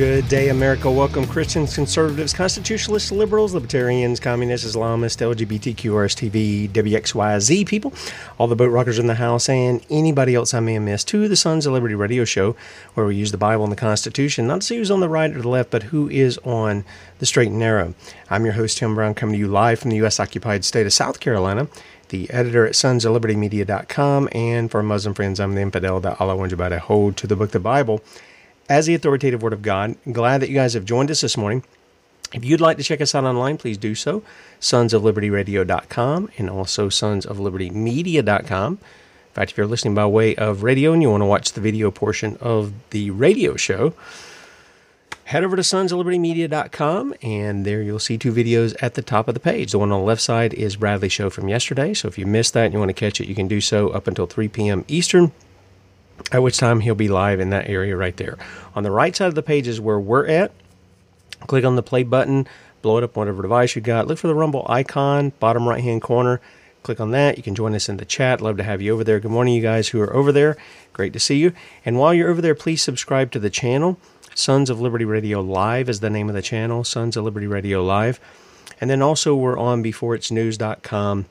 Good day, America. Welcome, Christians, conservatives, constitutionalists, liberals, libertarians, communists, Islamists, LGBTQ, RSTV, WXYZ people, all the boat rockers in the house, and anybody else I may have missed to the Sons of Liberty radio show, where we use the Bible and the Constitution, not to see who's on the right or the left, but who is on the straight and narrow. I'm your host, Tim Brown, coming to you live from the U.S. occupied state of South Carolina the editor at sons of liberty media.com and for muslim friends i'm the infidel that allah wants you to hold to the book the bible as the authoritative Word of God. I'm Glad that you guys have joined us this morning. If you'd like to check us out online, please do so. Sonsoflibertyradio.com and also sonsoflibertymedia.com. In fact, if you're listening by way of radio and you want to watch the video portion of the radio show, head over to sonsoflibertymedia.com and there you'll see two videos at the top of the page. The one on the left side is Bradley's show from yesterday. So if you missed that and you want to catch it, you can do so up until 3 p.m. Eastern at which time he'll be live in that area right there. On the right side of the page is where we're at. Click on the play button, blow it up whatever device you got. Look for the Rumble icon, bottom right hand corner. Click on that. You can join us in the chat. Love to have you over there. Good morning, you guys who are over there. Great to see you. And while you're over there, please subscribe to the channel. Sons of Liberty Radio Live is the name of the channel. Sons of Liberty Radio Live. And then also we're on beforeitsnews.com,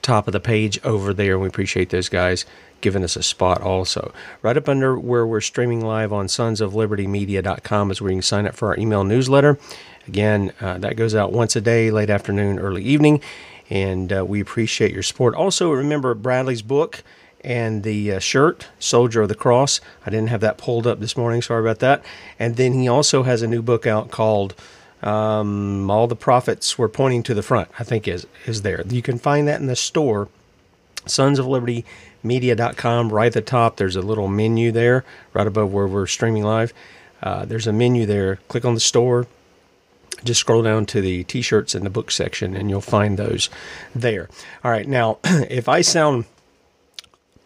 top of the page over there. We appreciate those guys given us a spot also. Right up under where we're streaming live on sonsoflibertymedia.com is where you can sign up for our email newsletter. Again, uh, that goes out once a day, late afternoon, early evening, and uh, we appreciate your support. Also, remember Bradley's book and the uh, shirt, Soldier of the Cross. I didn't have that pulled up this morning, sorry about that. And then he also has a new book out called um, All the Prophets Were Pointing to the Front, I think is, is there. You can find that in the store, Sons of Liberty media.com. Right at the top, there's a little menu there, right above where we're streaming live. Uh, there's a menu there. Click on the store. Just scroll down to the t shirts in the book section, and you'll find those there. All right, now, if I sound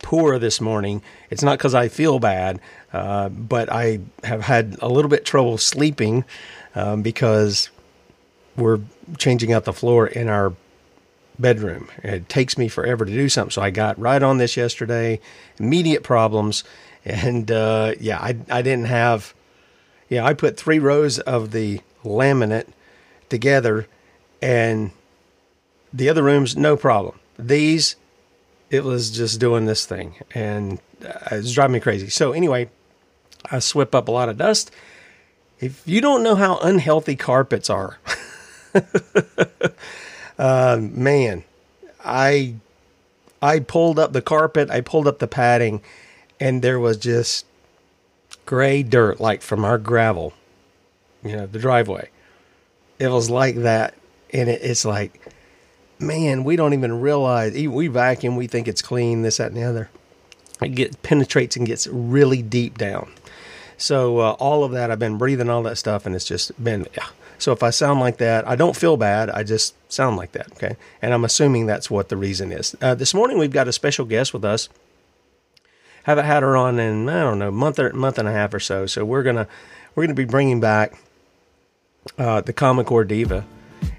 poor this morning, it's not because I feel bad, uh, but I have had a little bit trouble sleeping um, because we're changing out the floor in our bedroom. It takes me forever to do something. So I got right on this yesterday, immediate problems. And uh, yeah, I, I didn't have, yeah, I put three rows of the laminate together and the other rooms, no problem. These, it was just doing this thing and uh, it's driving me crazy. So anyway, I swept up a lot of dust. If you don't know how unhealthy carpets are, uh, man, I I pulled up the carpet, I pulled up the padding, and there was just gray dirt, like from our gravel, you know, the driveway. It was like that, and it, it's like, man, we don't even realize. We vacuum, we think it's clean, this, that, and the other. It get penetrates and gets really deep down. So uh, all of that, I've been breathing all that stuff, and it's just been. Yeah so if I sound like that, I don't feel bad. I just sound like that. Okay. And I'm assuming that's what the reason is. Uh, this morning, we've got a special guest with us. Haven't had her on in, I don't know, month or month and a half or so. So we're going to, we're going to be bringing back uh, the Common Core Diva.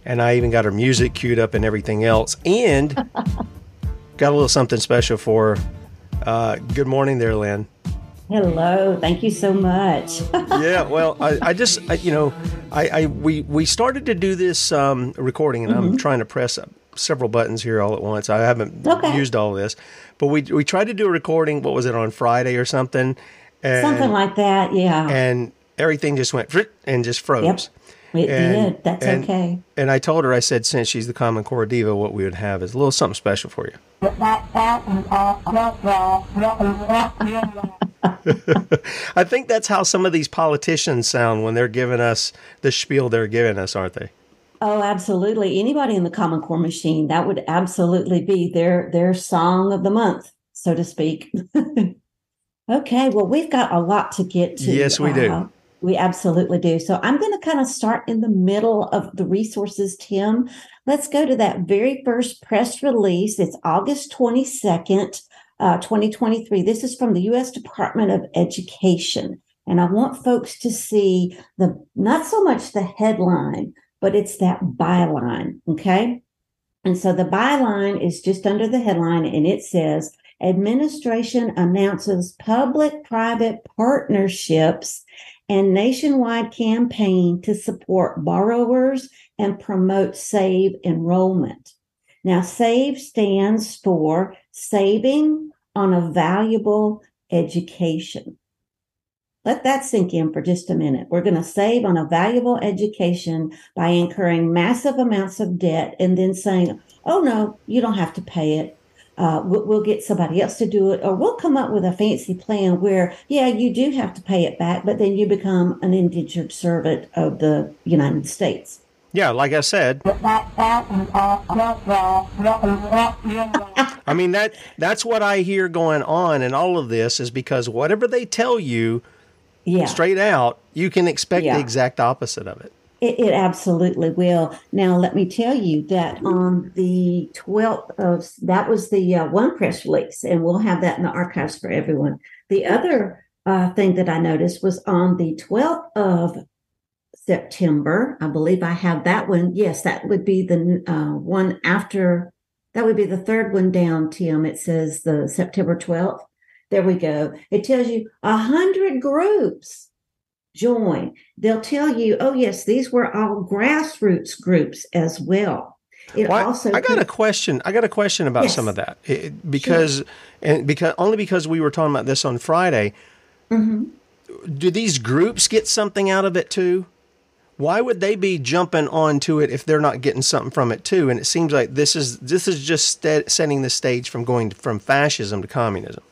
And I even got her music queued up and everything else. And got a little something special for her. Uh, good morning there, Lynne. Hello, thank you so much. yeah, well, I, I just, I, you know, I, I, we we started to do this um, recording, and mm-hmm. I'm trying to press several buttons here all at once. I haven't Okay. used all this, but we we tried to do a recording. What was it on Friday or something? And, Something like that. Yeah. and everything just went frit and just froze. Yep. It and- did. That's and- okay. And I told her, I said, since she's the Common Core diva, what we would have is a little something special for you. I think that's how some of these politicians sound when they're giving us the spiel they're giving us, aren't they? Oh, absolutely. Anybody in the Common Core machine, that would absolutely be their their song of the month, so to speak. okay, well, we've got a lot to get to. Yes, we do. Uh, we absolutely do. So I'm going to kind of start in the middle of the resources, Tim. Let's go to that very first press release. It's August 22nd, uh, 2023. This is from the U.S. Department of Education. And I want folks to see the not so much the headline, but it's that byline. Okay. And so the byline is just under the headline and it says administration announces public private partnerships and nationwide campaign to support borrowers and promote SAVE enrollment. Now, SAVE stands for Saving on a Valuable Education. Let that sink in for just a minute. We're going to save on a valuable education by incurring massive amounts of debt and then saying, oh, no, you don't have to pay it. Uh, we'll, we'll get somebody else to do it, or we'll come up with a fancy plan where, yeah, you do have to pay it back, but then you become an indentured servant of the United States. Yeah, like I said. I mean that that's what I hear going on in all of this is because whatever they tell you Yeah. straight out, you can expect Yeah. the exact opposite of it. It, it absolutely will. Now, let me tell you that on the 12th of that was the uh, one press release, and we'll have that in the archives for everyone. The other uh, thing that I noticed was on the 12th of September. I believe I have that one. Yes, that would be the uh, one after. That would be the third one down, Tim. It says the September 12th. There we go. It tells you a hundred groups join. They'll tell you, oh yes, these were all grassroots groups as well. It Well, I- also I got a question. I got a question about Yes. some of that It- because and because only because we were talking about this on Friday. Mm-hmm. Do these groups get something out of it too? Why would they be jumping onto it if they're not getting something from it too? And it seems like this is this is just sta- setting the stage from going from fascism to communism.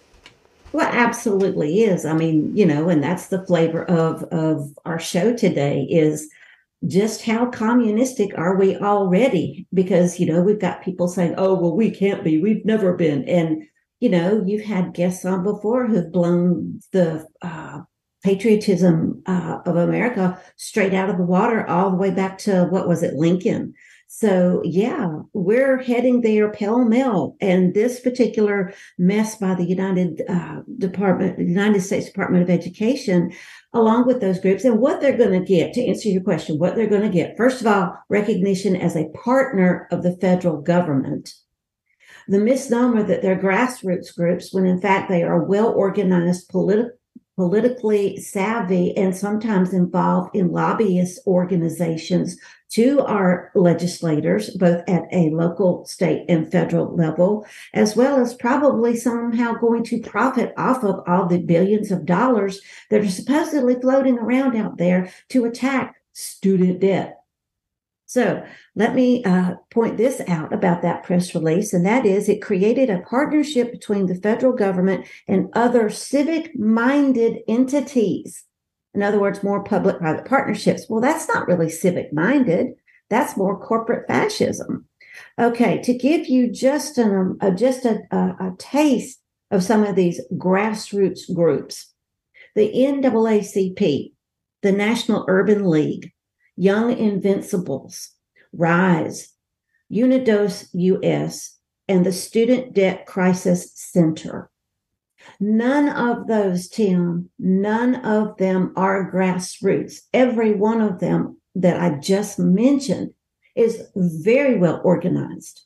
Well, absolutely is. I mean, you know, and that's the flavor of of our show today is just how communistic are we already? Because you know we've got people saying, "Oh, well, we can't be. We've never been." And you know, you've had guests on before who've blown the uh, patriotism uh, of America straight out of the water, all the way back to what was it, Lincoln. So yeah, we're heading there pell mell, and this particular mess by the United uh, Department, United States Department of Education, along with those groups, and what they're going to get to answer your question, what they're going to get. First of all, recognition as a partner of the federal government. The misnomer that they're grassroots groups, when in fact they are well organized, politi- politically savvy, and sometimes involved in lobbyist organizations to our legislators, both at a local, state, and federal level, as well as probably somehow going to profit off of all the billions of dollars that are supposedly floating around out there to attack student debt. So let me uh, point this out about that press release, and that is it created a partnership between the federal government and other civic minded entities. In other words, more public private partnerships. Well, that's not really civic minded. That's more corporate fascism. Okay, to give you just an uh, just a, a, a taste of some of these grassroots groups, the NAACP, the National Urban League, Young Invincibles, Rise, Unidos US, and the Student Debt Crisis Center. None of those, Tim, none of them are grassroots. Every one of them that I just mentioned is very well organized.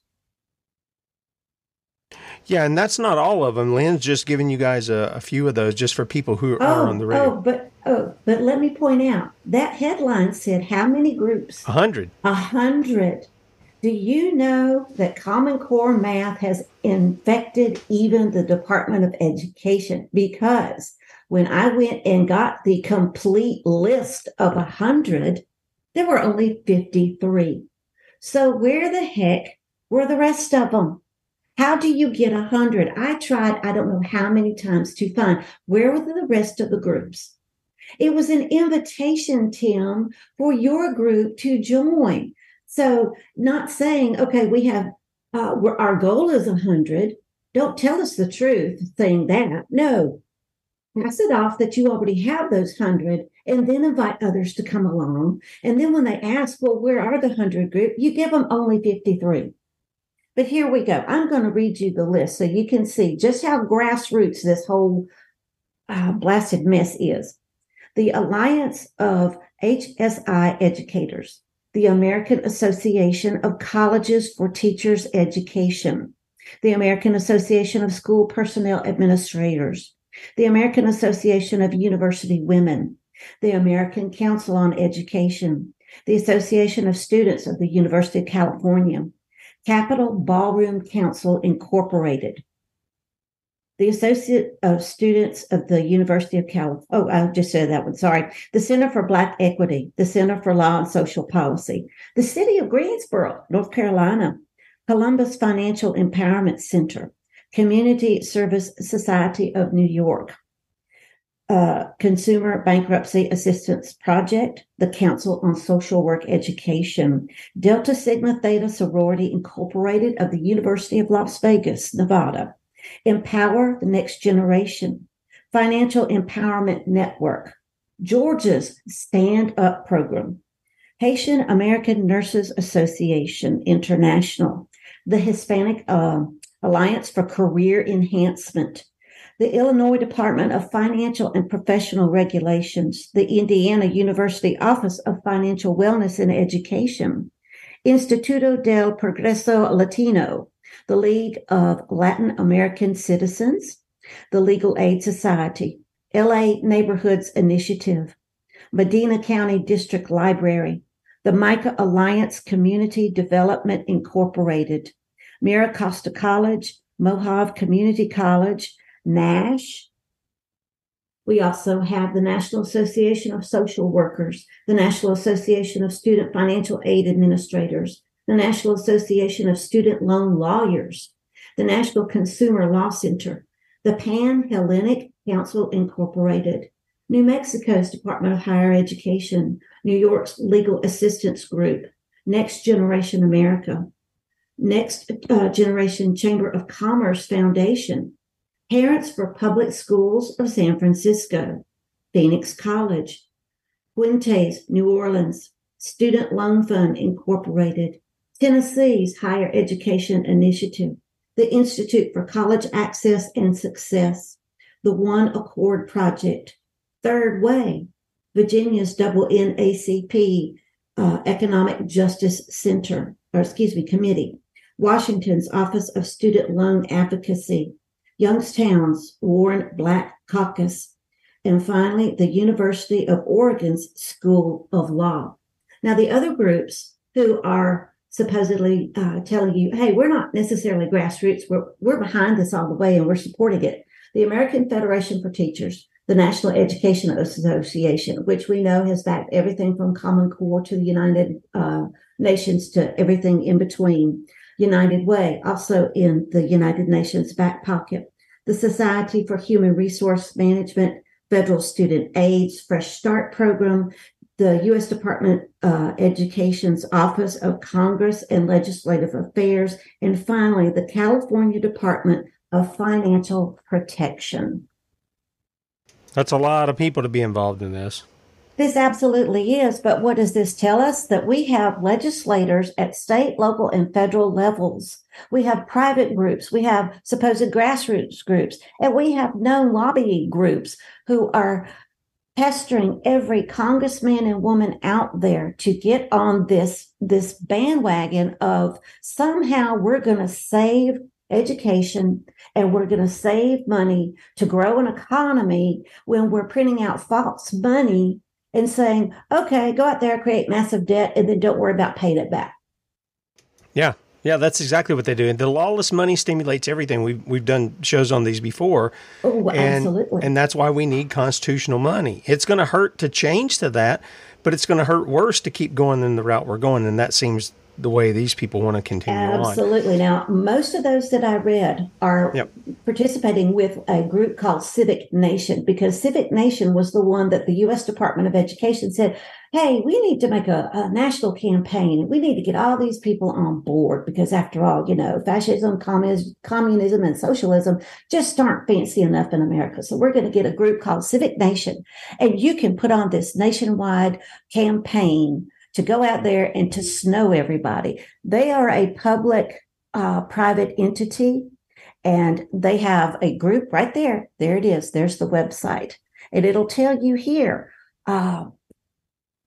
Yeah, and that's not all of them. Lynne's just giving you guys a, a few of those just for people who are Oh, on the radio. oh, but oh, but let me point out that headline said how many groups? A hundred. A hundred. Do you know that Common Core math has infected even the Department of Education? Because when I went and got the complete list of a 100, there were only 53. So where the heck were the rest of them? How do you get a 100? I tried, I don't know how many times to find where were the rest of the groups? It was an invitation, Tim, for your group to join. So, not saying, okay, we have, uh, our goal is a 100. Don't tell us the truth saying that. No, pass it off that you already have those 100 and then invite others to come along. And then when they ask, well, where are the 100 group? You give them only 53. But here we go. I'm going to read you the list so you can see just how grassroots this whole uh, blasted mess is. The Alliance of HSI Educators, the American Association of Colleges for Teachers Education, the American Association of School Personnel Administrators, the American Association of University Women, the American Council on Education, the Association of Students of the University of California, Capital Ballroom Council Incorporated, the Associate of Students of the University of California. Oh, I just said that one. Sorry. The Center for Black Equity, the Center for Law and Social Policy, the City of Greensboro, North Carolina, Columbus Financial Empowerment Center, Community Service Society of New York, uh, Consumer Bankruptcy Assistance Project, the Council on Social Work Education, Delta Sigma Theta Sorority Incorporated of the University of Las Vegas, Nevada, Empower the Next Generation, Financial Empowerment Network, Georgia's Stand Up Program, Haitian American Nurses Association International, the Hispanic uh, Alliance for Career Enhancement, the Illinois Department of Financial and Professional Regulations, the Indiana University Office of Financial Wellness and Education, Instituto del Progreso Latino, the League of Latin American Citizens, the Legal Aid Society, LA Neighborhoods Initiative, Medina County District Library, the Micah Alliance Community Development Incorporated, Mira Costa College, Mohave Community College, NASH. We also have the National Association of Social Workers, the National Association of Student Financial Aid Administrators, the National Association of Student Loan Lawyers, the National Consumer Law Center, the Pan Hellenic Council Incorporated, New Mexico's Department of Higher Education, New York's Legal Assistance Group, Next Generation America, Next uh, Generation Chamber of Commerce Foundation, Parents for Public Schools of San Francisco, Phoenix College, Puentes, New Orleans, Student Loan Fund Incorporated, Tennessee's Higher Education Initiative, the Institute for College Access and Success, the One Accord Project, Third Way, Virginia's double NACP uh, Economic Justice Center, or excuse me, Committee, Washington's Office of Student Loan Advocacy, Youngstown's Warren Black Caucus, and finally, the University of Oregon's School of Law. Now, the other groups who are supposedly uh, telling you, hey, we're not necessarily grassroots, we're, we're behind this all the way and we're supporting it. The American Federation for Teachers, the National Education Association, which we know has backed everything from Common Core to the United uh, Nations to everything in between. United Way, also in the United Nations back pocket. The Society for Human Resource Management, Federal Student Aids, Fresh Start Program, the U.S. Department uh, Education's Office of Congress and Legislative Affairs, and finally, the California Department of Financial Protection. That's a lot of people to be involved in this. This absolutely is. But what does this tell us? That we have legislators at state, local, and federal levels. We have private groups. We have supposed grassroots groups. And we have known lobbying groups who are pestering every congressman and woman out there to get on this, this bandwagon of somehow we're going to save education and we're going to save money to grow an economy when we're printing out false money and saying, okay, go out there, create massive debt, and then don't worry about paying it back. Yeah. Yeah, that's exactly what they do. And the lawless money stimulates everything. We've we've done shows on these before. Oh, and, absolutely. And that's why we need constitutional money. It's going to hurt to change to that, but it's going to hurt worse to keep going in the route we're going. And that seems the way these people want to continue Absolutely. on. Now, most of those that I read are Yep. participating with a group called Civic Nation because Civic Nation was the one that the U.S. Department of Education said, hey, we need to make a, a national campaign. We need to get all these people on board because, after all, you know, fascism, communism, communism and socialism just aren't fancy enough in America. So we're going to get a group called Civic Nation. And you can put on this nationwide campaign to go out there and to snow everybody. They are a public uh, private entity and they have a group right there. There it is. There's the website. And it'll tell you here, uh,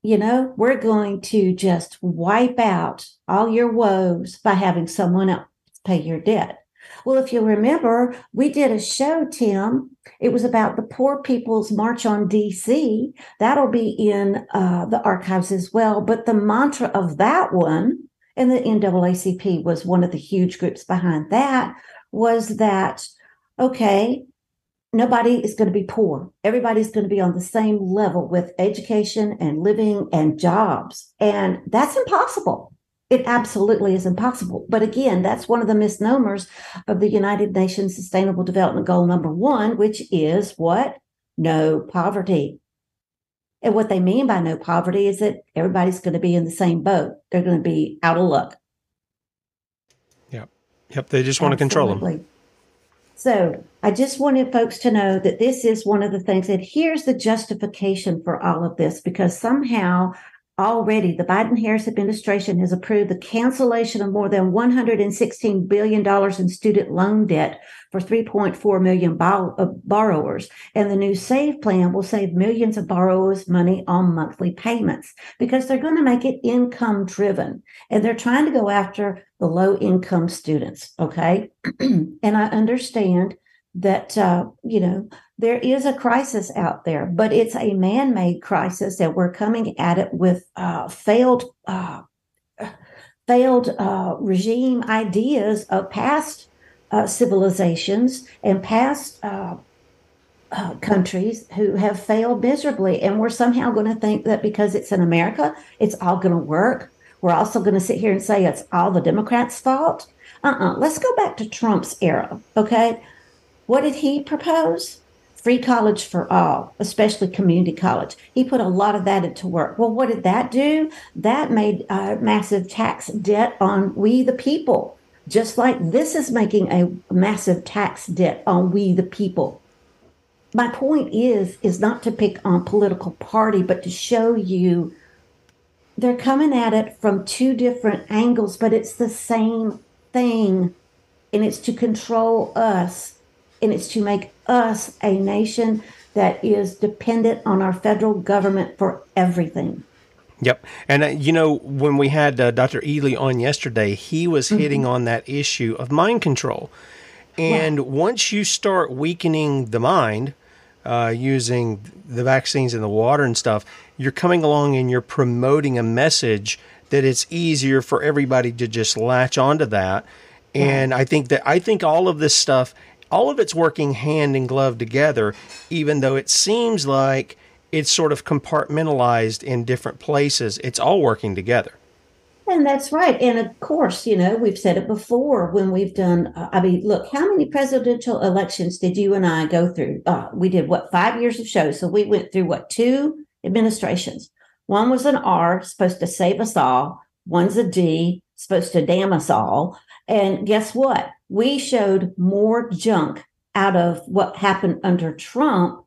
you know, we're going to just wipe out all your woes by having someone else pay your debt. Well, if you remember, we did a show, Tim. It was about the Poor People's March on DC. That'll be in uh, the archives as well. But the mantra of that one, and the NAACP was one of the huge groups behind that, was that, okay, nobody is going to be poor. Everybody's going to be on the same level with education and living and jobs. And that's impossible. It absolutely is impossible. But again, that's one of the misnomers of the United Nations Sustainable Development Goal number one, which is what? No poverty. And what they mean by no poverty is that everybody's going to be in the same boat. They're going to be out of luck. Yep. Yep. They just want to control them. Absolutely. So I just wanted folks to know that this is one of the things that here's the justification for all of this because somehow already the Biden Harris administration has approved the cancellation of more than $116 billion in student loan debt for 3.4 million uh, borrowers. And the new SAVE plan will save millions of borrowers money on monthly payments because they're going to make it income driven and they're trying to go after the low income students. Okay. and I understand that, uh, you know, there is a crisis out there, but it's a man made crisis that we're coming at it with uh, failed. Uh, failed uh, regime ideas of past uh, civilizations and past uh, uh, countries who have failed miserably. And we're somehow going to think that because it's in America, it's all going to work. We're also going to sit here and say it's all the Democrats' fault. Uh uh-uh. uh. Let's go back to Trump's era. Okay. What did he propose? Free college for all, especially community college. He put a lot of that into work. Well, what did that do? That made a massive tax debt on we the people just like this is making a massive tax debt on we the people my point is is not to pick on political party but to show you they're coming at it from two different angles but it's the same thing and it's to control us and it's to make us a nation that is dependent on our federal government for everything Yep. And, uh, you know, when we had uh, Dr. Ely on yesterday, he was mm-hmm. hitting on that issue of mind control. And yeah. once you start weakening the mind uh, using the vaccines and the water and stuff, you're coming along and you're promoting a message that it's easier for everybody to just latch onto that. And yeah. I think that I think all of this stuff, all of it's working hand in glove together, even though it seems like it's sort of compartmentalized in different places. It's all working together. And that's right. And of course, you know, we've said it before when we've done, uh, I mean, look, how many presidential elections did you and I go through? Uh, we did what, five years of shows. So we went through what, two administrations. One was an R, supposed to save us all. One's a D, supposed to damn us all. And guess what? We showed more junk out of what happened under Trump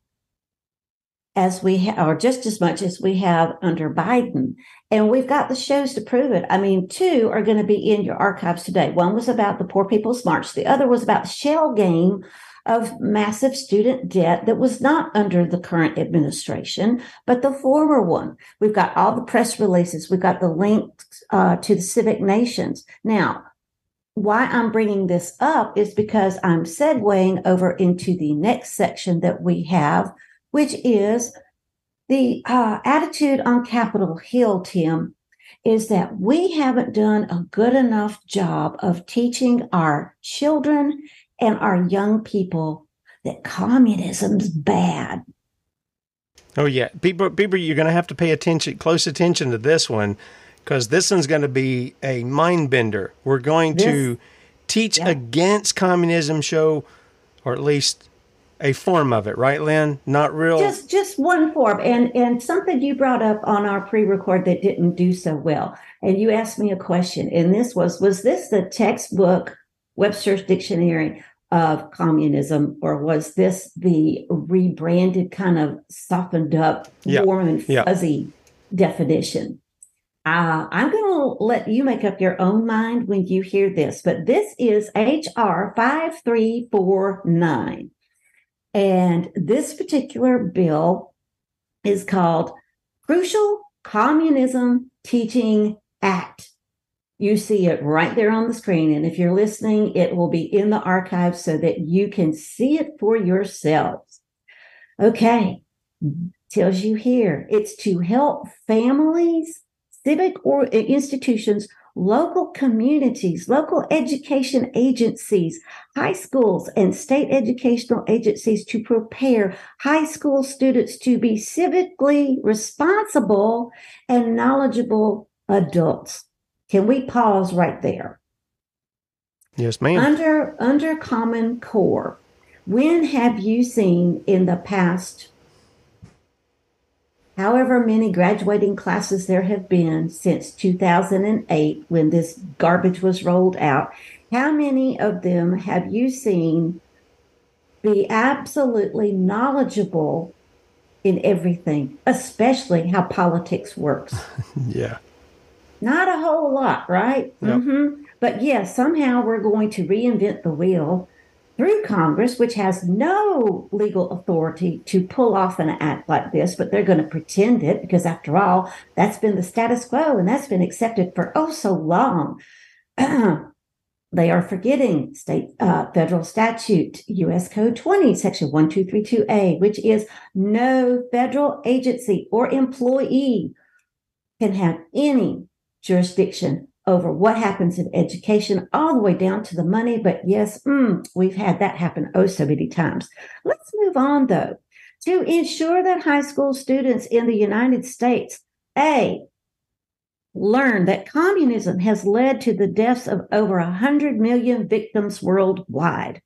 as we have, or just as much as we have under Biden. And we've got the shows to prove it. I mean, two are going to be in your archives today. One was about the Poor People's March. The other was about the shell game of massive student debt that was not under the current administration, but the former one. We've got all the press releases. We've got the links uh, to the civic nations. Now, why I'm bringing this up is because I'm segueing over into the next section that we have, which is the uh, attitude on Capitol Hill, Tim. is that we haven't done a good enough job of teaching our children and our young people that communism's bad. Oh yeah, people, people, you're going to have to pay attention, close attention to this one, because this one's going to be a mind bender. We're going this, to teach yeah. against communism, show, or at least a form of it, right, Lynne? Not real. Just just one form, and and something you brought up on our pre-record that didn't do so well, and you asked me a question, and this was was this the textbook Webster's dictionary of communism, or was this the rebranded kind of softened up, warm and fuzzy definition? Uh, I'm going to let you make up your own mind when you hear this, but this is HR 5349. And this particular bill is called Crucial Communism Teaching Act. You see it right there on the screen. And if you're listening, it will be in the archive so that you can see it for yourselves. Okay, tells you here it's to help families, civic or uh, institutions local communities, local education agencies, high schools, and state educational agencies to prepare high school students to be civically responsible and knowledgeable adults. Can we pause right there? Yes, ma'am. Under under Common Core, when have you seen in the past however many graduating classes there have been since 2008 when this garbage was rolled out, how many of them have you seen be absolutely knowledgeable in everything, especially how politics works? yeah. Not a whole lot, right? Yep. Mm-hmm. But yes, yeah, somehow we're going to reinvent the wheel through Congress, which has no legal authority to pull off an act like this, but they're going to pretend it because, after all, that's been the status quo and that's been accepted for oh so long. they are forgetting state uh, federal statute U.S. Code 20, Section 1232A, which is no federal agency or employee can have any jurisdiction over what happens in education all the way down to the money. But yes, mm, we've had that happen oh so many times. Let's move on though. To ensure that high school students in the United States, A, learn that communism has led to the deaths of over 100 million victims worldwide.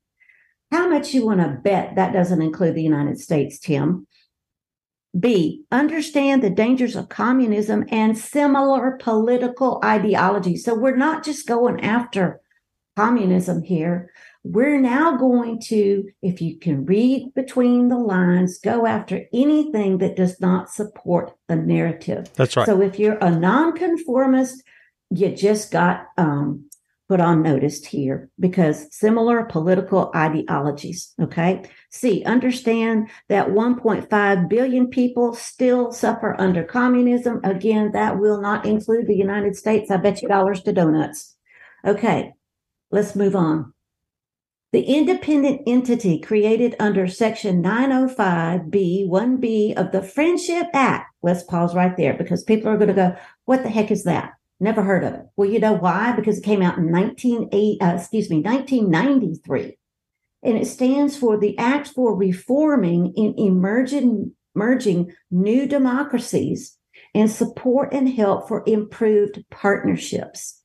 How much you want to bet that doesn't include the United States, Tim? B, understand the dangers of communism and similar political ideologies. So we're not just going after communism here. We're now going to, if you can read between the lines, go after anything that does not support the narrative. That's right. So if you're a nonconformist, you just got um, put on notice here because similar political ideologies. Okay. C, understand that 1.5 billion people still suffer under communism. Again, that will not include the United States. I bet you dollars to donuts. Okay. Let's move on. The independent entity created under Section 905B 1B of the Friendship Act. Let's pause right there because people are going to go, what the heck is that? Never heard of it. Well, you know why? Because it came out in 19, uh, excuse me, 1993. And it stands for the Act for Reforming in Emerging, emerging New Democracies and Support and Help for Improved Partnerships.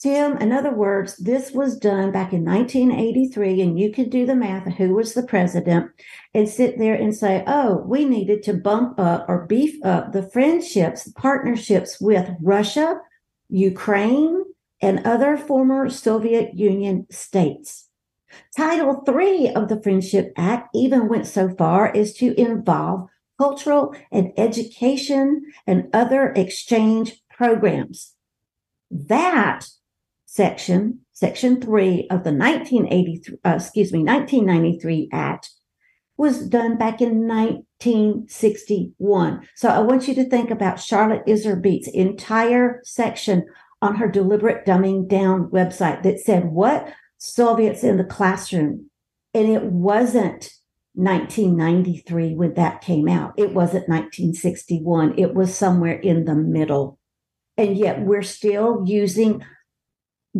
Tim, in other words, this was done back in 1983, and you could do the math of who was the president and sit there and say, oh, we needed to bump up or beef up the friendships, partnerships with Russia, Ukraine, and other former Soviet Union states. Title III of the Friendship Act even went so far as to involve cultural and education and other exchange programs. That section, section three of the 1983, uh, excuse me, 1993 Act was done back in 1961. So I want you to think about Charlotte Iserbyt's entire section on her deliberate dumbing down website that said what Soviets in the classroom. And it wasn't 1993 when that came out. It wasn't 1961. It was somewhere in the middle. And yet we're still using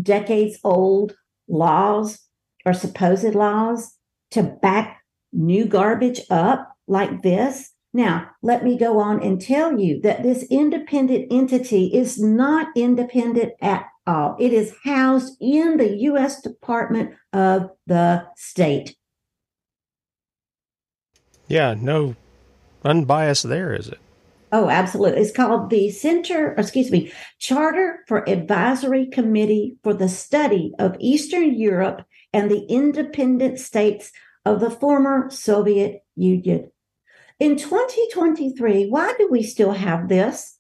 decades old laws or supposed laws to back new garbage up like this. Now, let me go on and tell you that this independent entity is not independent at all. It is housed in the U.S. Department of the State. Yeah, no unbiased there, is it? Oh, absolutely. It's called the Center, excuse me, Charter for Advisory Committee for the Study of Eastern Europe and the Independent States of the former Soviet Union. In 2023, why do we still have this?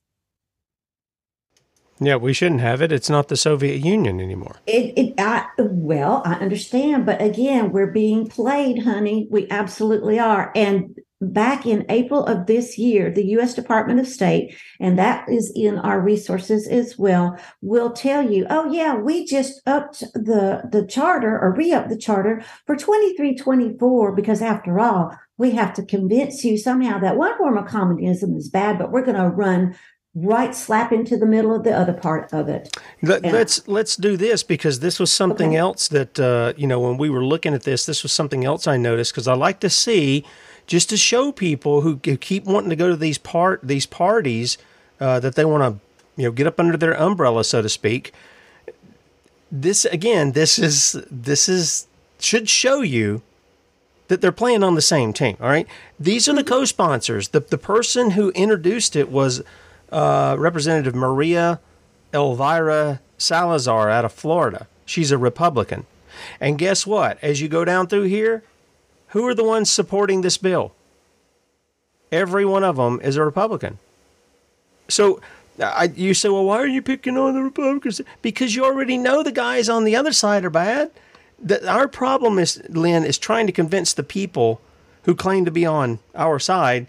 Yeah, we shouldn't have it. It's not the Soviet Union anymore. It, it, I, well, I understand, but again, we're being played, honey. We absolutely are. And back in April of this year, the U.S. Department of State, and that is in our resources as well, will tell you, oh yeah, we just upped the the charter or re-upped the charter for 2324 because after all, we have to convince you somehow that one form of communism is bad, but we're going to run right slap into the middle of the other part of it. Let, us let's, let's do this because this was something okay. else that uh, you know when we were looking at this, this was something else I noticed because I like to see just to show people who keep wanting to go to these part these parties uh, that they want to you know get up under their umbrella, so to speak. This again, this is this is should show you that they're playing on the same team. All right, these are the mm-hmm. co-sponsors. The the person who introduced it was uh, Representative Maria Elvira Salazar out of Florida. She's a Republican. And guess what? As you go down through here, who are the ones supporting this bill? Every one of them is a Republican. So I, you say, well, why are you picking on the Republicans? Because you already know the guys on the other side are bad. The, our problem is, Lynne, is trying to convince the people who claim to be on our side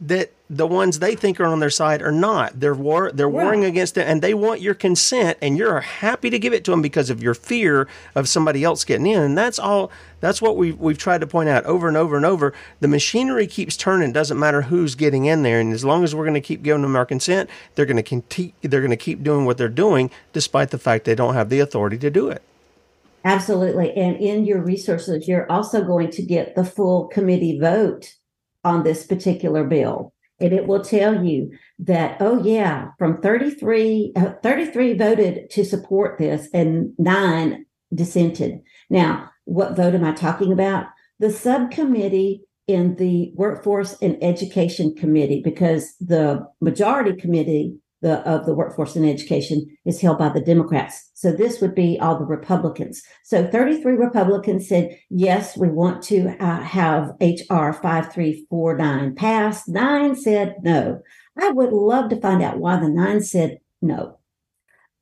that the ones they think are on their side are not. They're war they're yeah. warring against it and they want your consent and you're happy to give it to them because of your fear of somebody else getting in. And that's all that's what we've we've tried to point out over and over and over. The machinery keeps turning, doesn't matter who's getting in there. And as long as we're going to keep giving them our consent, they're going to continue they're going to keep doing what they're doing despite the fact they don't have the authority to do it. Absolutely. And in your resources, you're also going to get the full committee vote on this particular bill. And it will tell you that oh yeah from 33 uh, 33 voted to support this and 9 dissented. Now what vote am i talking about? The subcommittee in the workforce and education committee because the majority committee the of the workforce and education is held by the Democrats. So this would be all the Republicans. So 33 Republicans said yes, we want to uh, have HR 5349 pass. Nine said no. I would love to find out why the nine said no.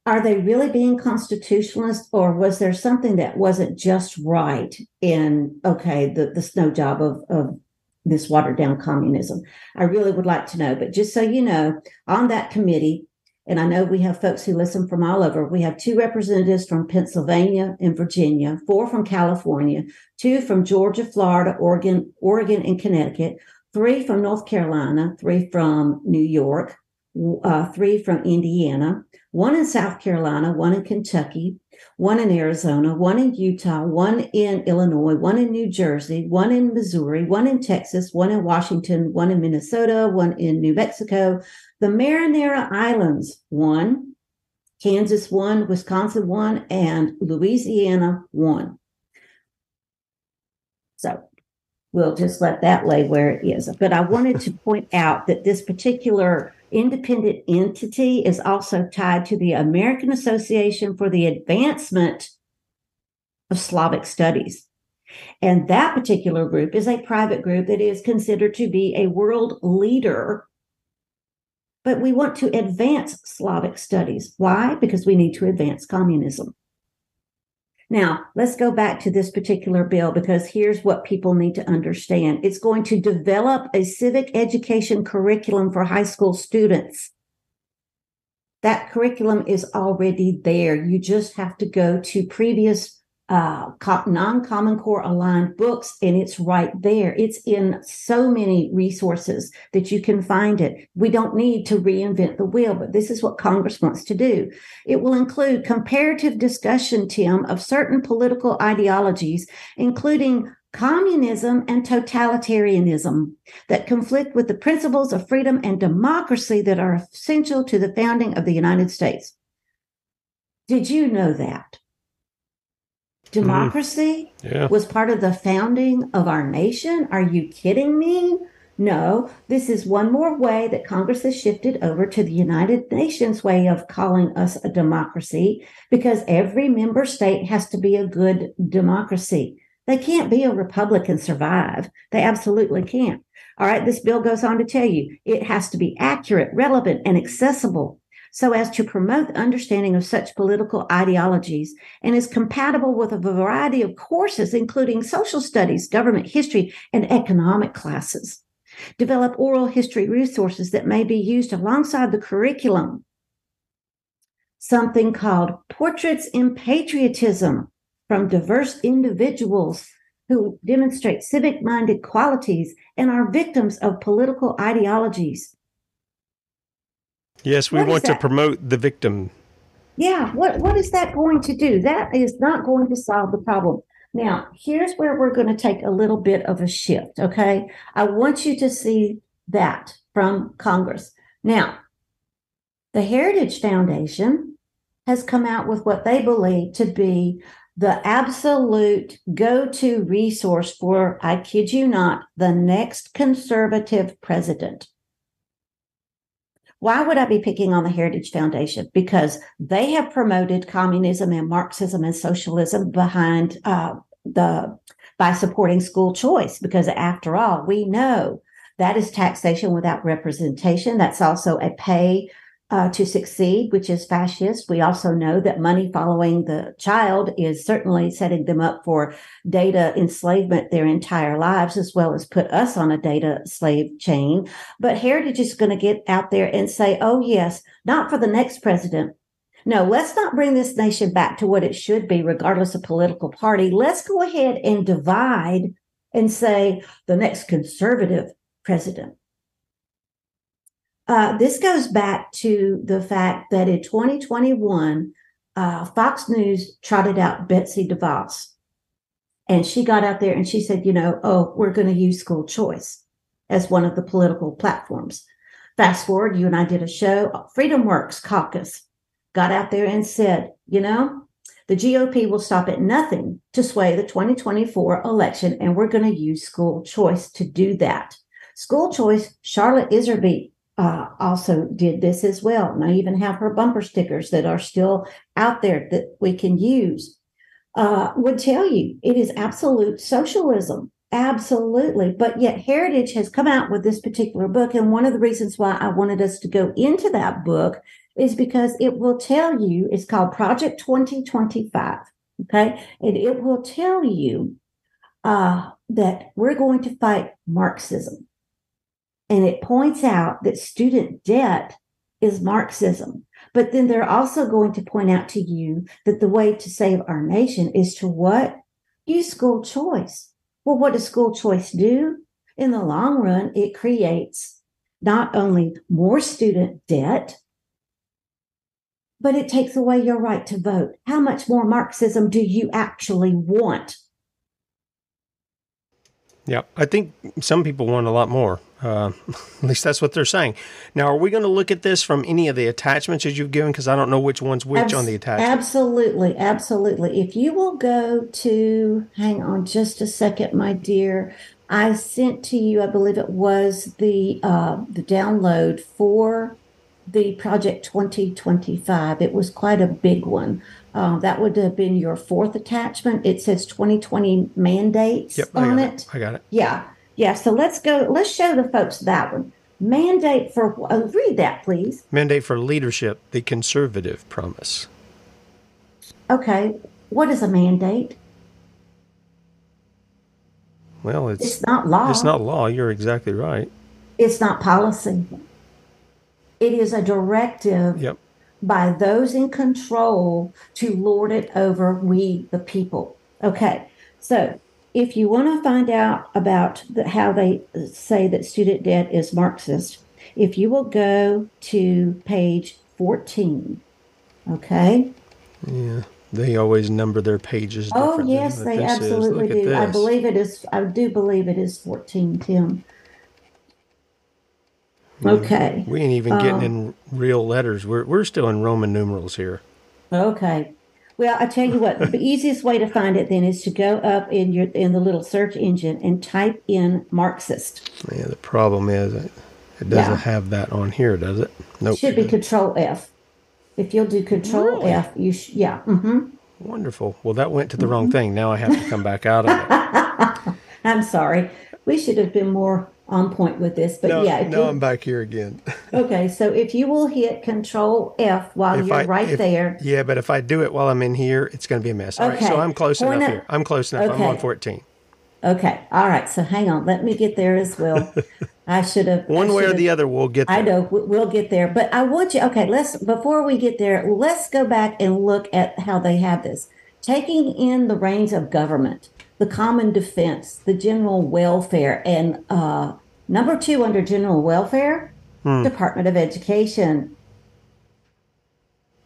Are they really being constitutionalist, or was there something that wasn't just right in okay the the snow job of of this watered down communism? I really would like to know. But just so you know, on that committee, and I know we have folks who listen from all over. We have two representatives from Pennsylvania and Virginia, four from California, two from Georgia, Florida, Oregon, Oregon, and Connecticut, three from North Carolina, three from New York, uh, three from Indiana, one in South Carolina, one in Kentucky, one in Arizona, one in Utah, one in Illinois, one in New Jersey, one in Missouri, one in Texas, one in Washington, one in Minnesota, one in New Mexico, the Mariana Islands, one, Kansas, one, Wisconsin, one, and Louisiana, one. So we'll just let that lay where it is. But I wanted to point out that this particular independent entity is also tied to the American Association for the Advancement of Slavic Studies. And that particular group is a private group that is considered to be a world leader. But we want to advance Slavic studies. Why? Because we need to advance communism. Now, let's go back to this particular bill because here's what people need to understand. It's going to develop a civic education curriculum for high school students. That curriculum is already there. You just have to go to previous uh, non-common core aligned books and it's right there. It's in so many resources that you can find it. We don't need to reinvent the wheel but this is what congress wants to do. It will include comparative discussion tim of certain political ideologies including communism and totalitarianism that conflict with the principles of freedom and democracy that are essential to the founding of the united states. Did you know that. Democracy mm. yeah. was part of the founding of our nation. Are you kidding me? No, this is one more way that Congress has shifted over to the United Nations way of calling us a democracy because every member state has to be a good democracy. They can't be a republic and survive. They absolutely can't. All right, this bill goes on to tell you it has to be accurate, relevant, and accessible so as to promote understanding of such political ideologies and is compatible with a variety of courses, including social studies, government history, and economic classes. Develop oral history resources that may be used alongside the curriculum. Something called Portraits in Patriotism from diverse individuals who demonstrate civic minded qualities and are victims of political ideologies Yes, we what want to promote the victim. Yeah, what what is that going to do? That is not going to solve the problem. Now, here's where we're going to take a little bit of a shift, okay? I want you to see that from Congress. Now, the Heritage Foundation has come out with what they believe to be the absolute go to resource for, I kid you not, the next conservative president. Why would I be picking on the Heritage Foundation? Because they have promoted communism and Marxism and socialism behind uh, the by supporting school choice. Because after all, we know that is taxation without representation. That's also a pay uh, to succeed, which is fascist. We also know that money following the child is certainly setting them up for data enslavement their entire lives, as well as put us on a data slave chain. But Heritage is going to get out there and say, oh, yes, not for the next president. No, let's not bring this nation back to what it should be, regardless of political party. Let's go ahead and divide and say the next conservative president. Uh, this goes back to the fact that in 2021, uh, Fox News trotted out Betsy DeVos. And she got out there and she said, you know, oh, we're going to use school choice as one of the political platforms. Fast forward, you and I did a show, Freedom Works Caucus got out there and said, you know, the GOP will stop at nothing to sway the 2024 election, and we're going to use school choice to do that. School choice, Charlotte Iserbyt uh, also did this as well. And I even have her bumper stickers that are still out there that we can use. Uh, would tell you it is absolute socialism. Absolutely. But yet, Heritage has come out with this particular book. And one of the reasons why I wanted us to go into that book is because it will tell you it's called Project 2025. Okay. And it will tell you uh, that we're going to fight Marxism. And it points out that student debt is Marxism. But then they're also going to point out to you that the way to save our nation is to what? Use school choice. Well, what does school choice do? In the long run, it creates not only more student debt, but it takes away your right to vote. How much more Marxism do you actually want? Yeah, I think some people want a lot more. Uh, at least that's what they're saying. Now, are we going to look at this from any of the attachments that you've given? Because I don't know which one's which Abs- on the attachment. Absolutely, absolutely. If you will go to, hang on just a second, my dear. I sent to you, I believe it was the uh, the download for the project 2025. It was quite a big one. Uh, that would have been your fourth attachment. It says 2020 mandates yep, on it. it. I got it. Yeah. Yeah. So let's go, let's show the folks that one. Mandate for, uh, read that, please. Mandate for leadership, the conservative promise. Okay. What is a mandate? Well, it's, it's not law. It's not law. You're exactly right. It's not policy. It is a directive yep. by those in control to lord it over we, the people. Okay. So if you want to find out about the, how they say that student debt is Marxist, if you will go to page 14, okay? Yeah. They always number their pages. Oh yes, they absolutely do. I believe it is. I do believe it is fourteen, Tim. Okay. We ain't even getting um, in real letters. We're we're still in Roman numerals here. Okay. Well, I tell you what, the easiest way to find it then is to go up in your in the little search engine and type in Marxist. Yeah, the problem is it, it doesn't yeah. have that on here, does it? Nope. It should be Control F. If you'll do Control really? F, you sh- yeah. Mm-hmm. Wonderful. Well, that went to the mm-hmm. wrong thing. Now I have to come back out of it. I'm sorry. We should have been more on point with this, but no, yeah. No, I'm back here again. okay, so if you will hit Control F while if you're I, right if, there. Yeah, but if I do it while I'm in here, it's going to be a mess. All okay. right, so I'm close Point enough here. I'm close enough. Okay. I'm on 14. Okay. All right. So hang on. Let me get there as well. I should have. One way or the other, we'll get there. I know. We'll get there. But I want you, okay, let's, before we get there, let's go back and look at how they have this. Taking in the reins of government, the common defense, the general welfare, and uh, number two under general welfare, hmm. Department of Education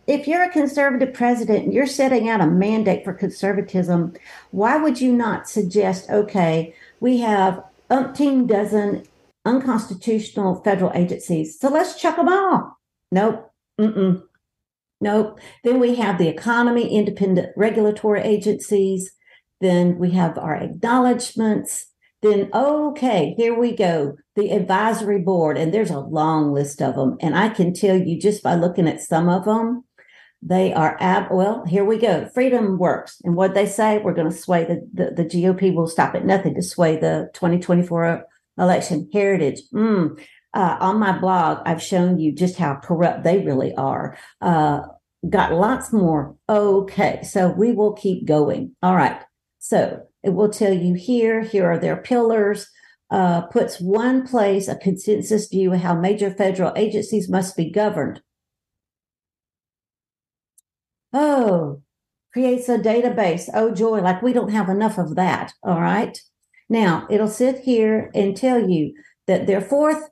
if you're a conservative president and you're setting out a mandate for conservatism, why would you not suggest, okay, we have umpteen dozen unconstitutional federal agencies, so let's chuck them all? Nope. Mm-mm. Nope. Then we have the economy, independent regulatory agencies. Then we have our acknowledgments. Then, okay, here we go. The advisory board, and there's a long list of them. And I can tell you just by looking at some of them, they are ab well, here we go. Freedom works. And what they say, we're going to sway the, the, the GOP will stop at nothing to sway the 2024 election. Heritage. Mm. Uh, on my blog, I've shown you just how corrupt they really are. Uh, got lots more. Okay, so we will keep going. All right. So it will tell you here, here are their pillars. Uh, puts one place a consensus view of how major federal agencies must be governed. Oh, creates a database. Oh, joy. Like we don't have enough of that. All right. Now it'll sit here and tell you that their fourth,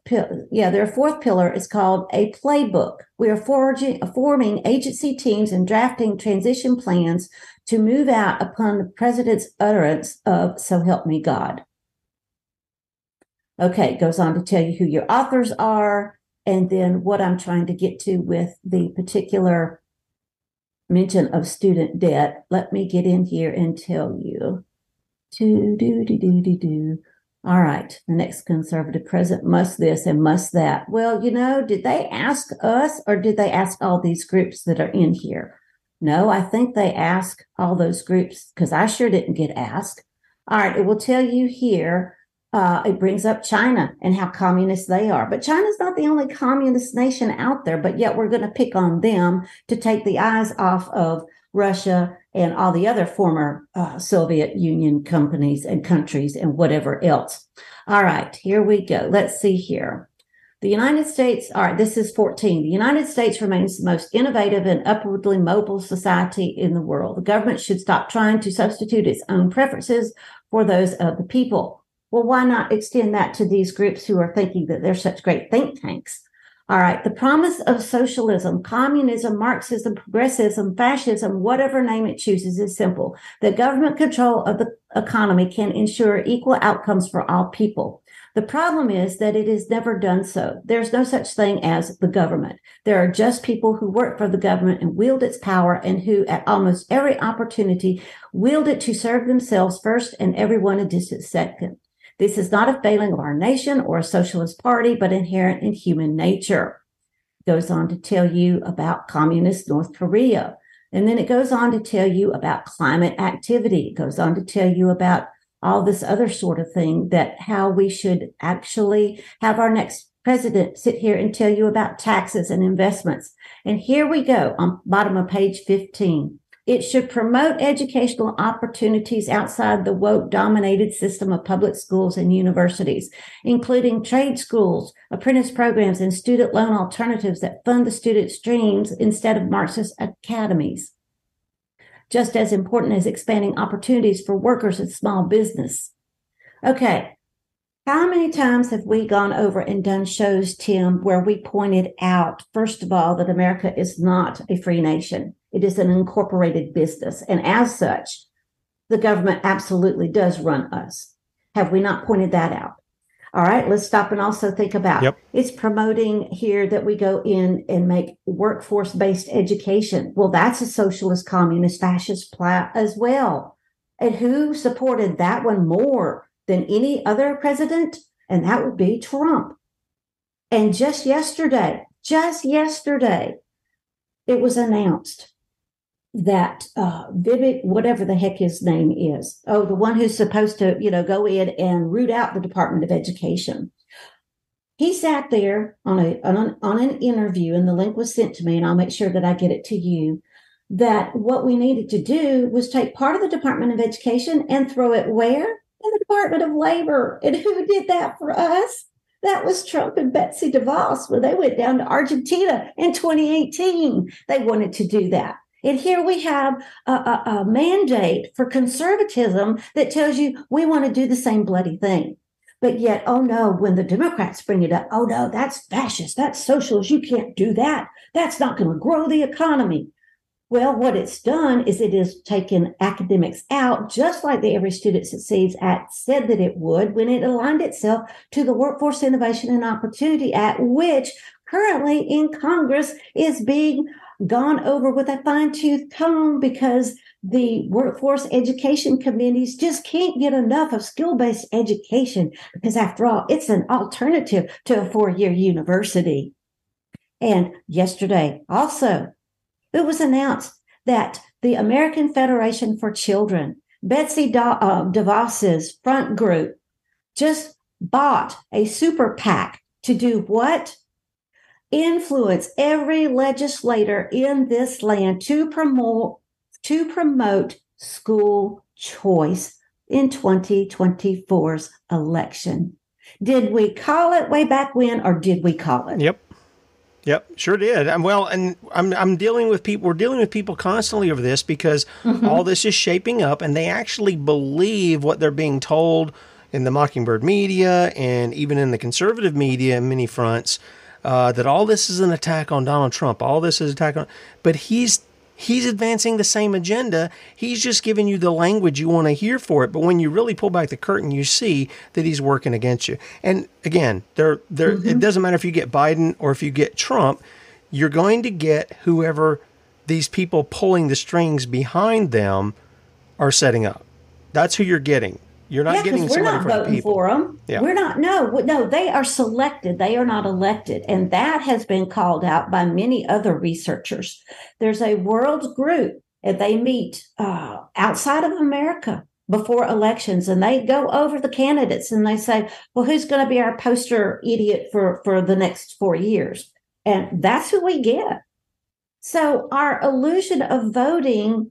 yeah, their fourth pillar is called a playbook. We are forging, forming agency teams and drafting transition plans to move out upon the president's utterance of "So help me God." Okay, goes on to tell you who your authors are, and then what I'm trying to get to with the particular mention of student debt, let me get in here and tell you. Do, do, do, do, do, do. All right, the next conservative president must this and must that. Well, you know, did they ask us or did they ask all these groups that are in here? No, I think they ask all those groups because I sure didn't get asked. All right, it will tell you here uh, it brings up China and how communist they are. But China's not the only communist nation out there, but yet we're going to pick on them to take the eyes off of Russia and all the other former uh, Soviet Union companies and countries and whatever else. All right, here we go. Let's see here. The United States, all right, this is 14. The United States remains the most innovative and upwardly mobile society in the world. The government should stop trying to substitute its own preferences for those of the people. Well, why not extend that to these groups who are thinking that they're such great think tanks? All right. The promise of socialism, communism, Marxism, progressivism, fascism, whatever name it chooses is simple. The government control of the economy can ensure equal outcomes for all people. The problem is that it has never done so. There's no such thing as the government. There are just people who work for the government and wield its power and who at almost every opportunity wield it to serve themselves first and everyone a distant second. This is not a failing of our nation or a socialist party, but inherent in human nature. Goes on to tell you about communist North Korea. And then it goes on to tell you about climate activity. It goes on to tell you about all this other sort of thing that how we should actually have our next president sit here and tell you about taxes and investments. And here we go on bottom of page 15. It should promote educational opportunities outside the woke dominated system of public schools and universities, including trade schools, apprentice programs, and student loan alternatives that fund the students' dreams instead of Marxist academies. just as important as expanding opportunities for workers and small business. Okay. How many times have we gone over and done shows, Tim, where we pointed out, first of all, that America is not a free nation? It is an incorporated business. And as such, the government absolutely does run us. Have we not pointed that out? All right, let's stop and also think about Yep. it's promoting here that we go in and make workforce based education. Well, that's a socialist, communist, fascist plot as well. And who supported that one more than any other president? And that would be Trump. And just yesterday, just yesterday, it was announced that uh Vivek, whatever the heck his name is, oh, the one who's supposed to, you know, go in and root out the Department of Education. He sat there on a on an, on an interview, and the link was sent to me, and I'll make sure that I get it to you. That what we needed to do was take part of the Department of Education and throw it where in the Department of Labor. And who did that for us? That was Trump and Betsy DeVos when they went down to Argentina in 2018. They wanted to do that. And here we have a, a, a mandate for conservatism that tells you we want to do the same bloody thing. But yet, oh no, when the Democrats bring it up, oh no, that's fascist, that's socialist, you can't do that. That's not going to grow the economy. Well, what it's done is it has taken academics out, just like the Every Student Succeeds Act said that it would when it aligned itself to the Workforce Innovation and Opportunity Act, which currently in Congress is being gone over with a fine tooth comb because the workforce education committees just can't get enough of skill based education because, after all, it's an alternative to a four year university. And yesterday, also, it was announced that the American Federation for Children, Betsy Do- uh, DeVos's front group, just bought a super PAC to do what? Influence every legislator in this land to promote to promote school choice in 2024's election. Did we call it way back when, or did we call it? Yep. Yep, sure did. Well, and I'm I'm dealing with people. We're dealing with people constantly over this because mm-hmm. all this is shaping up, and they actually believe what they're being told in the Mockingbird media and even in the conservative media in many fronts. Uh, that all this is an attack on Donald Trump. All this is attack on, but he's he's advancing the same agenda. He's just giving you the language you want to hear for it. But when you really pull back the curtain, you see that he's working against you. And again, there, there, it doesn't matter if you get Biden or if you get Trump. You're going to get whoever these people pulling the strings behind them are setting up. That's who you're getting. You're not yeah, getting we're not voting for them. Yeah. We're not. No, no, they are selected. They are not elected, and that has been called out by many other researchers. There's a world group, and they meet uh, outside of America before elections, and they go over the candidates and they say, "Well, who's going to be our poster idiot for for the next four years?" And that's who we get. So our illusion of voting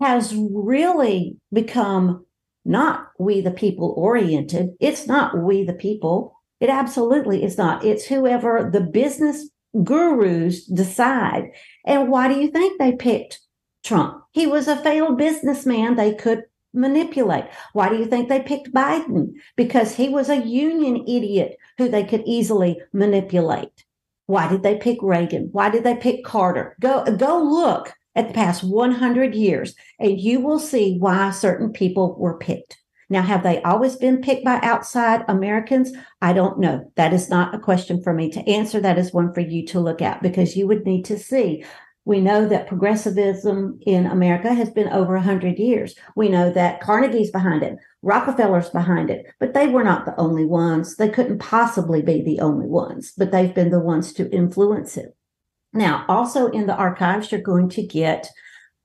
has really become not we the people oriented. It's not we the people. It absolutely is not. It's whoever the business gurus decide. And why do you think they picked Trump? He was a failed businessman they could manipulate. Why do you think they picked Biden? Because he was a union idiot who they could easily manipulate. Why did they pick Reagan? Why did they pick Carter? Go go look at the past 100 years and you will see why certain people were picked. Now, have they always been picked by outside Americans? I don't know. That is not a question for me to answer. That is one for you to look at because you would need to see. We know that progressivism in America has been over 100 years. We know that Carnegie's behind it, Rockefeller's behind it, but they were not the only ones. They couldn't possibly be the only ones, but they've been the ones to influence it. Now, also in the archives, you're going to get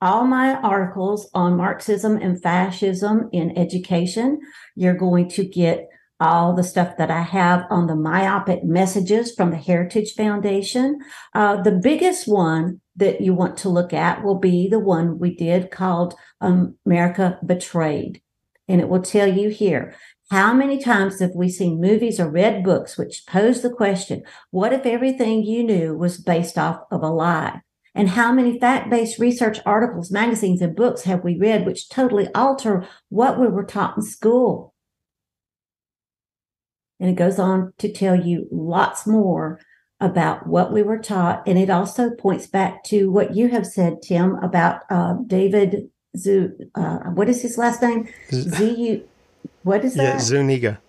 all my articles on Marxism and fascism in education. You're going to get all the stuff that I have on the myopic messages from the Heritage Foundation. Uh, the biggest one that you want to look at will be the one we did called um, America Betrayed. And it will tell you here how many times have we seen movies or read books which pose the question what if everything you knew was based off of a lie? And how many fact based research articles, magazines, and books have we read which totally alter what we were taught in school? And it goes on to tell you lots more about what we were taught. And it also points back to what you have said, Tim, about uh, David Zu, uh, what is his last name? Z, what is that? Yeah, Zuniga.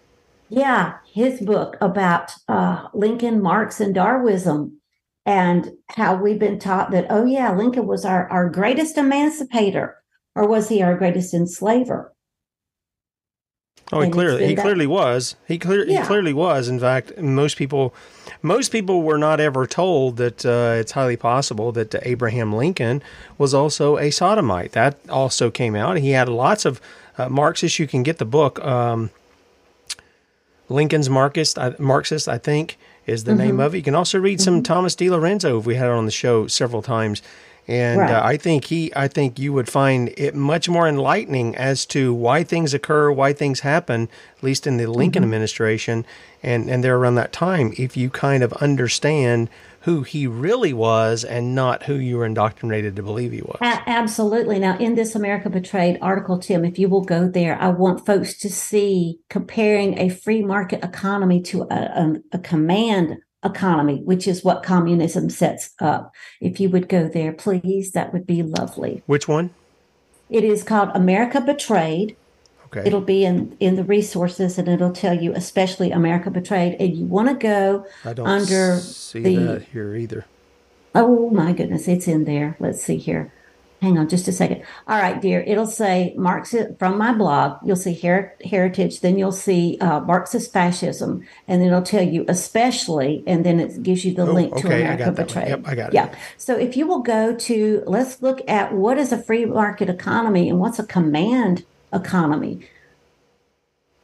Yeah, his book about uh, Lincoln, Marx, and Darwinism, and how we've been taught that, oh, yeah, Lincoln was our, our greatest emancipator, or was he our greatest enslaver? Oh, he clearly he that, clearly was. He clear yeah. he clearly was. In fact, most people most people were not ever told that uh, it's highly possible that Abraham Lincoln was also a sodomite. That also came out. He had lots of uh, Marxists. You can get the book um, Lincoln's Marxist. I, Marxist, I think, is the mm-hmm. name of it. You can also read some mm-hmm. Thomas DiLorenzo. If we had it on the show several times and right. uh, I think he, I think you would find it much more enlightening as to why things occur, why things happen, at least in the Lincoln mm-hmm. administration, and and there around that time, if you kind of understand who he really was and not who you were indoctrinated to believe he was. A- absolutely. Now, in this America Betrayed article, Tim, if you will go there, I want folks to see comparing a free market economy to a, a, a command economy, which is what communism sets up. If you would go there, please, that would be lovely. Which one? It is called America Betrayed. Okay. It'll be in in the resources, and it'll tell you, especially America Betrayed. And you want to go I don't under see the, that here either. Oh my goodness, it's in there. Let's see here hang on just a second. All right, dear. It'll say Marxist from my blog. You'll see her- heritage. Then you'll see uh, Marxist fascism, and then it'll tell you especially, and then it gives you the oh, link okay, to America Betrayed. Yep, I got it. Yeah. So if you will go to, let's look at what is a free market economy and what's a command economy,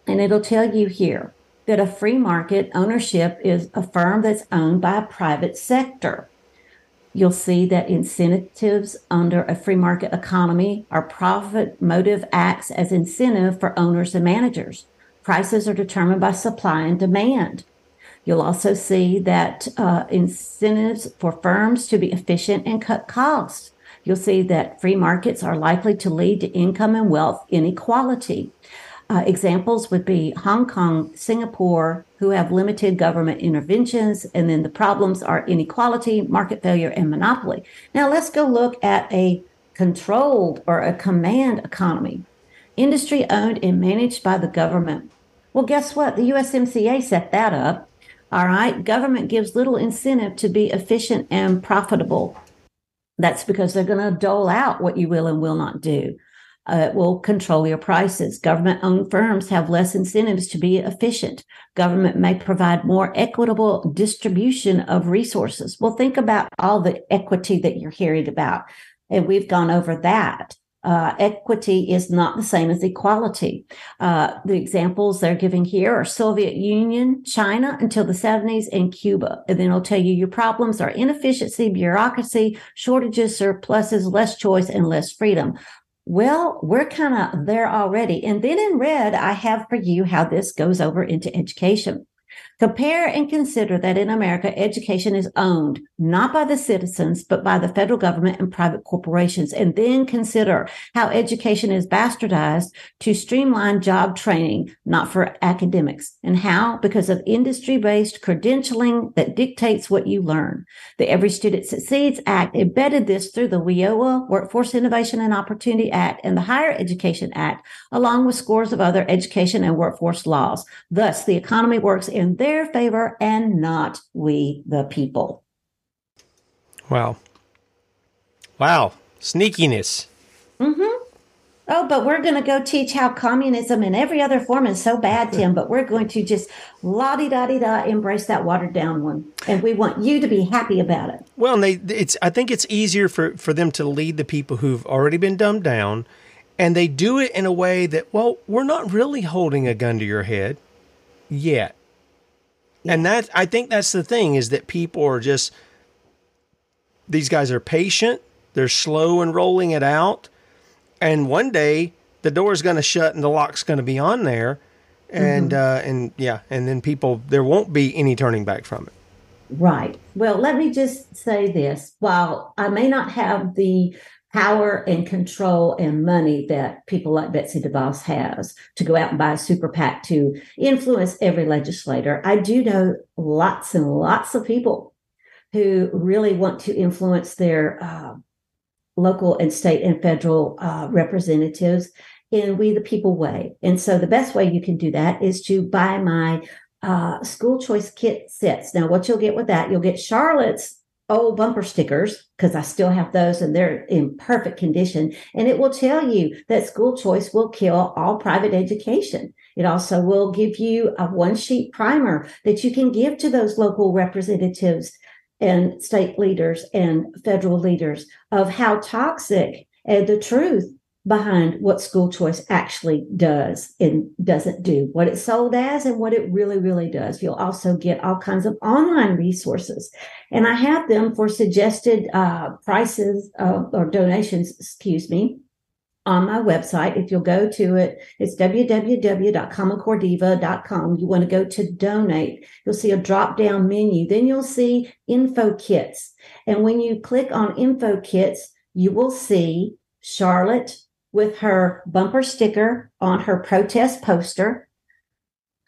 and it'll tell you here that a free market ownership is a firm that's owned by a private sector. You'll see that incentives under a free market economy are profit motive acts as incentive for owners and managers. Prices are determined by supply and demand. You'll also see that uh, incentives for firms to be efficient and cut costs. You'll see that free markets are likely to lead to income and wealth inequality. Uh, examples would be Hong Kong, Singapore, who have limited government interventions, and then the problems are inequality, market failure, and monopoly. Now let's go look at a controlled or a command economy, industry owned and managed by the government. Well, guess what? The USMCA set that up. All right, government gives little incentive to be efficient and profitable. That's because they're going to dole out what you will and will not do uh, will control your prices. Government owned firms have less incentives to be efficient. Government may provide more equitable distribution of resources. Well, think about all the equity that you're hearing about. And we've gone over that. Uh, equity is not the same as equality. Uh, the examples they're giving here are Soviet Union, China until the 70s, and Cuba. And then I'll tell you your problems are inefficiency, bureaucracy, shortages, surpluses, less choice, and less freedom. Well, we're kind of there already. And then in red, I have for you how this goes over into education. Compare and consider that in America, education is owned not by the citizens, but by the federal government and private corporations. And then consider how education is bastardized to streamline job training, not for academics. And how? Because of industry based credentialing that dictates what you learn. The Every Student Succeeds Act embedded this through the WIOA Workforce Innovation and Opportunity Act and the Higher Education Act, along with scores of other education and workforce laws. Thus, the economy works in their favor and not we the people. Wow. Wow. Sneakiness. Mm-hmm. Oh, but we're going to go teach how communism and every other form is so bad, Tim. But we're going to just la di da di da embrace that watered down one, and we want you to be happy about it. Well, and they, it's. I think it's easier for for them to lead the people who've already been dumbed down, and they do it in a way that, well, we're not really holding a gun to your head yet. And that I think that's the thing is that people are just these guys are patient, they're slow in rolling it out, and one day the door is going to shut and the lock's going to be on there, and mm-hmm. uh, and yeah, and then people there won't be any turning back from it. Right. Well, let me just say this. While I may not have the power and control and money that people like Betsy DeVos has to go out and buy a super PAC to influence every legislator, I do know lots and lots of people who really want to influence their uh, local and state and federal uh, representatives in We the People way. And so the best way you can do that is to buy my uh, school choice kit sets. Now, what you'll get with that, you'll get Charlotte's old bumper stickers because I still have those and they're in perfect condition. And it will tell you that school choice will kill all private education. It also will give you a one sheet primer that you can give to those local representatives and state leaders and federal leaders of how toxic and the truth behind what school choice actually does and doesn't do, what it's sold as and what it really, really does. You'll also get all kinds of online resources. And I have them for suggested uh, prices uh, or donations, excuse me, on my website. If you'll go to it, it's www.commoncorediva.com. You want to go to donate. You'll see a drop down menu. Then you'll see info kits. And when you click on info kits, you will see Charlotte with her bumper sticker on her protest poster.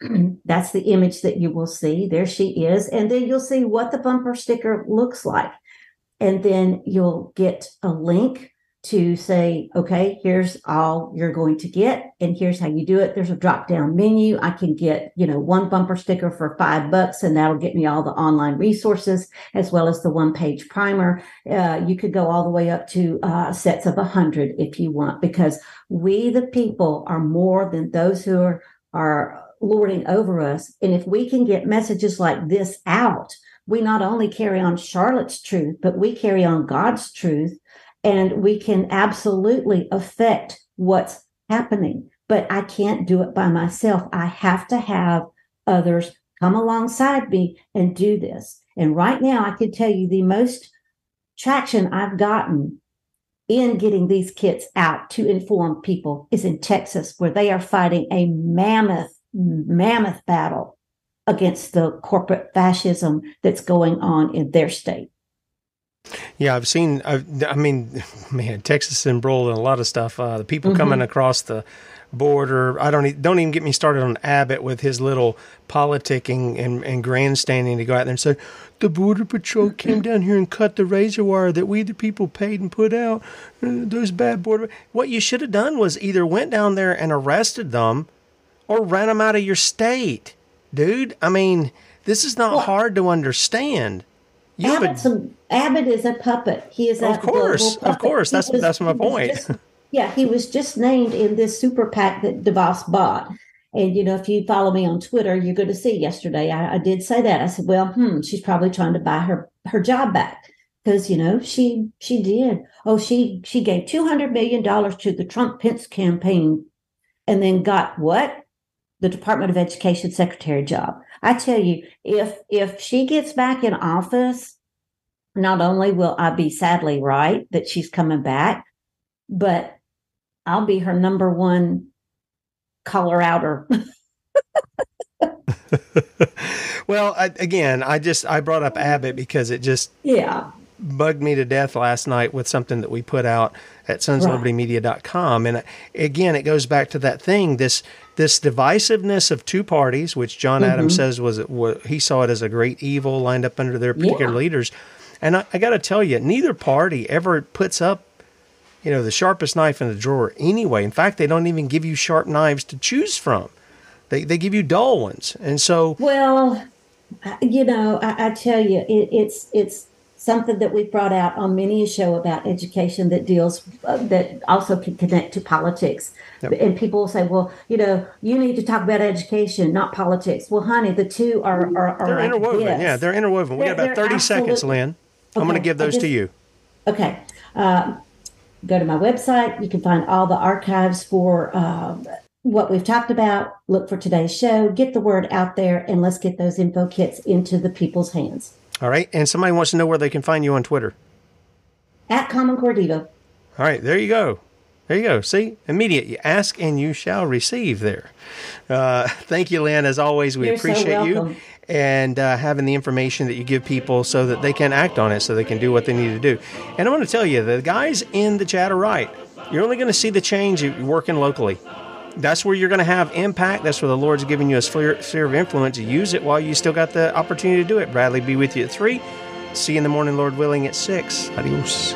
That's the image that you will see. There she is. And then you'll see what the bumper sticker looks like. And then you'll get a link to say, okay, here's all you're going to get, and here's how you do it. There's a drop down menu. I can get, you know, one bumper sticker for five bucks, and that'll get me all the online resources as well as the one page primer. Uh, you could go all the way up to uh, sets of a hundred if you want, because we, the people, are more than those who are, are lording over us. And if we can get messages like this out, we not only carry on Charlotte's truth, but we carry on God's truth and we can absolutely affect what's happening. But I can't do it by myself. I have to have others come alongside me and do this. And right now, I can tell you the most traction I've gotten in getting these kits out to inform people is in Texas, where they are fighting a mammoth, mammoth battle against the corporate fascism that's going on in their state. Yeah, I've seen. I've, i mean, man, Texas embroiled in a lot of stuff. Uh, the people mm-hmm. coming across the border. I don't don't even get me started on Abbott with his little politicking and, and grandstanding to go out there and say the border patrol came down here and cut the razor wire that we the people paid and put out. Uh, those bad border. What you should have done was either went down there and arrested them, or ran them out of your state, dude. I mean, this is not well, hard to understand. You Abbott's a, Abbott is a puppet. He is of course, of course. That's was, that's my point. Just, yeah, he was just named in this super PAC that DeVos bought. And you know, if you follow me on Twitter, you're going to see yesterday I, I did say that. I said, "Well, hmm, she's probably trying to buy her her job back because you know she she did. Oh, she she gave two hundred million dollars to the Trump Pence campaign, and then got what the Department of Education secretary job. I tell you, if if she gets back in office, not only will I be sadly right that she's coming back, but I'll be her number one color outer. well, I, again, I just I brought up Abbott because it just yeah bugged me to death last night with something that we put out at sonslibertymedia.com and again it goes back to that thing this this divisiveness of two parties, which John mm-hmm. Adams says was, was, he saw it as a great evil lined up under their particular yeah. leaders. And I, I got to tell you, neither party ever puts up, you know, the sharpest knife in the drawer anyway. In fact, they don't even give you sharp knives to choose from. They they give you dull ones. And so, well, you know, I, I tell you, it, it's it's something that we've brought out on many a show about education that deals uh, that also can connect to politics. Yep. and people will say well you know you need to talk about education not politics. Well honey the two are are, are they're like interwoven. this. yeah they're interwoven. We got about 30 seconds Lynne. Okay. i'm going to give those just, to you. Okay uh, go to my website. You can find all the archives for uh, what we've talked about. Look for today's show. Get the word out there and let's get those info kits into the people's hands all right. And somebody wants to know where they can find you on Twitter. At Common Core Diva. All right. There you go. There you go. See, immediate. You ask and you shall receive there. Uh, thank you, Lynne. As always, we You're appreciate so you. and uh, having the information that you give people so that they can act on it, so they can do what they need to do. And I'm going to tell you, the guys in the chat are right. You're only going to see the change if you're working locally. That's where you're going to have impact. That's where the Lord's giving you a sphere, of influence. Use it while you still got the opportunity to do it. Bradley be with you at 3. See you in the morning, Lord willing, at 6. Adios.